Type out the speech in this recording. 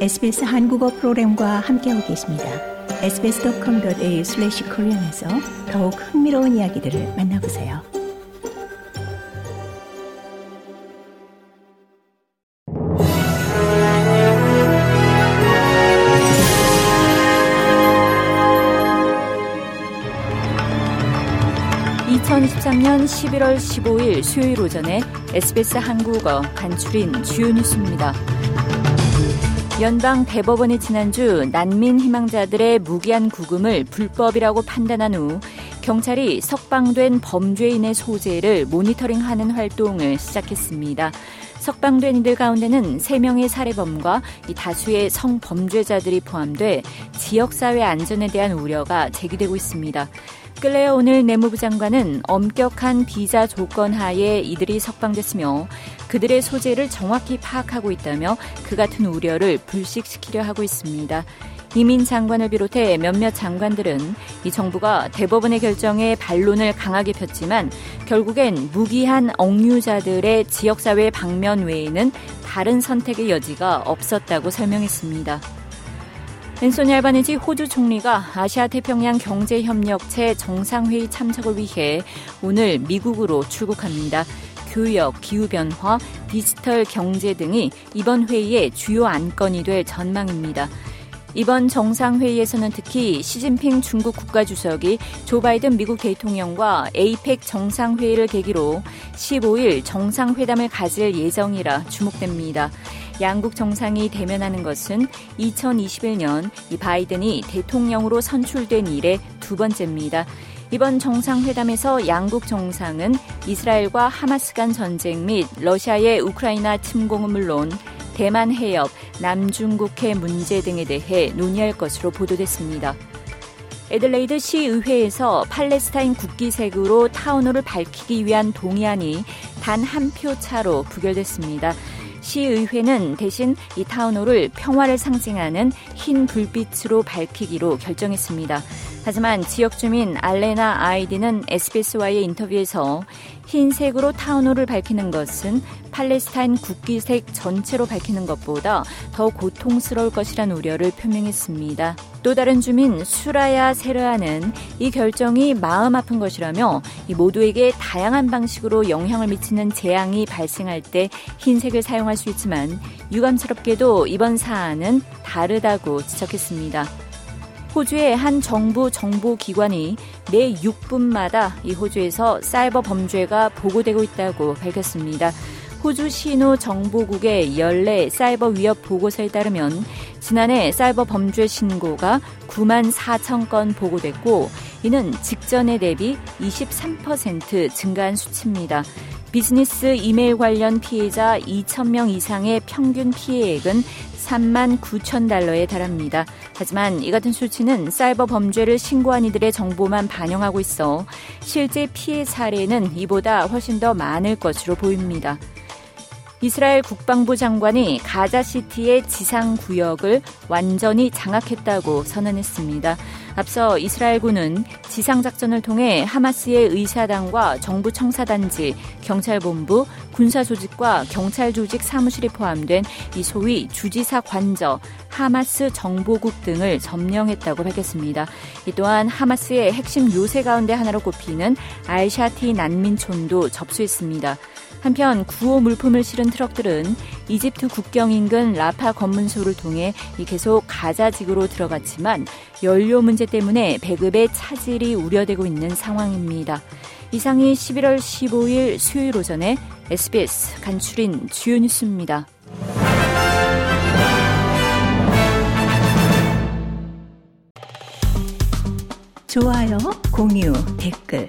SBS 한국어 프로그램과 함께하고 계십니다. sbs.com.au/korean에서 더욱 흥미로운 이야기들을 만나보세요. (2023년 11월 15일) 수요일 오전에 SBS 한국어 간추린 주요 뉴스입니다. 연방 대법원이 지난주 난민 희망자들의 무기한 구금을 불법이라고 판단한 후 경찰이 석방된 범죄인의 소재를 모니터링하는 활동을 시작했습니다. 석방된 이들 가운데는 3명의 살해범과 다수의 성범죄자들이 포함돼 지역사회 안전에 대한 우려가 제기되고 있습니다. 근래 오늘 내무부 장관은 엄격한 비자 조건 하에 이들이 석방됐으며 그들의 소재를 정확히 파악하고 있다며 그 같은 우려를 불식시키려 하고 있습니다. 이민 장관을 비롯해 몇몇 장관들은 이 정부가 대법원의 결정에 반론을 강하게 폈지만 결국엔 무기한 억류자들의 지역사회 방면 외에는 다른 선택의 여지가 없었다고 설명했습니다. 앤소니 알바니지 호주 총리가 아시아 태평양 경제협력체 정상회의 참석을 위해 오늘 미국으로 출국합니다. 교역, 기후변화, 디지털 경제 등이 이번 회의의 주요 안건이 될 전망입니다. 이번 정상회의에서는 특히 시진핑 중국 국가주석이 조 바이든 미국 대통령과 에이펙 정상회의를 계기로 15일 정상회담을 가질 예정이라 주목됩니다. 양국 정상이 대면하는 것은 2021년 이 바이든이 대통령으로 선출된 이래 두 번째입니다. 이번 정상회담에서 양국 정상은 이스라엘과 하마스 간 전쟁 및 러시아의 우크라이나 침공은 물론 대만 해협, 남중국해 문제 등에 대해 논의할 것으로 보도됐습니다. 애들레이드 시의회에서 팔레스타인 국기색으로 타운홀을 밝히기 위한 동의안이 단 한 표 차로 부결됐습니다. 시의회는 대신 이 타운홀을 평화를 상징하는 흰 불빛으로 밝히기로 결정했습니다. 하지만 지역 주민 알레나 아이디는 SBS와의 인터뷰에서 흰색으로 타운홀을 밝히는 것은 팔레스타인 국기색 전체로 밝히는 것보다 더 고통스러울 것이란 우려를 표명했습니다. 또 다른 주민 수라야 세르아는 이 결정이 마음 아픈 것이라며 모두에게 다양한 방식으로 영향을 미치는 재앙이 발생할 때 흰색을 사용할 수 있지만 유감스럽게도 이번 사안은 다르다고 지적했습니다. 호주의 한 정부 정보기관이 매 6분마다 이 호주에서 사이버 범죄가 보고되고 있다고 밝혔습니다. 호주 신호 정보국의 연례 사이버 위협 보고서에 따르면 지난해 사이버 범죄 신고가 9만 4천 건 보고됐고 이는 직전에 대비 23% 증가한 수치입니다. 비즈니스 이메일 관련 피해자 2,000명 이상의 평균 피해액은 3만 9천 달러에 달합니다. 하지만 이 같은 수치는 사이버 범죄를 신고한 이들의 정보만 반영하고 있어 실제 피해 사례는 이보다 훨씬 더 많을 것으로 보입니다. 이스라엘 국방부 장관이 가자시티의 지상 구역을 완전히 장악했다고 선언했습니다. 앞서 이스라엘군은 지상작전을 통해 하마스의 의사당과 정부 청사단지, 경찰본부, 군사조직과 경찰조직 사무실이 포함된 이 소위 주지사 관저, 하마스 정보국 등을 점령했다고 밝혔습니다. 이 또한 하마스의 핵심 요새 가운데 하나로 꼽히는 알샤티 난민촌도 접수했습니다. 한편 구호 물품을 실은 트럭들은 이집트 국경 인근 라파 검문소를 통해 계속 가자 지구로 들어갔지만 연료 문제 때문에 배급의 차질이 우려되고 있는 상황입니다. 이상이 11월 15일 수요일 오전에 SBS 간추린 주요 뉴스입니다. 좋아요, 공유, 댓글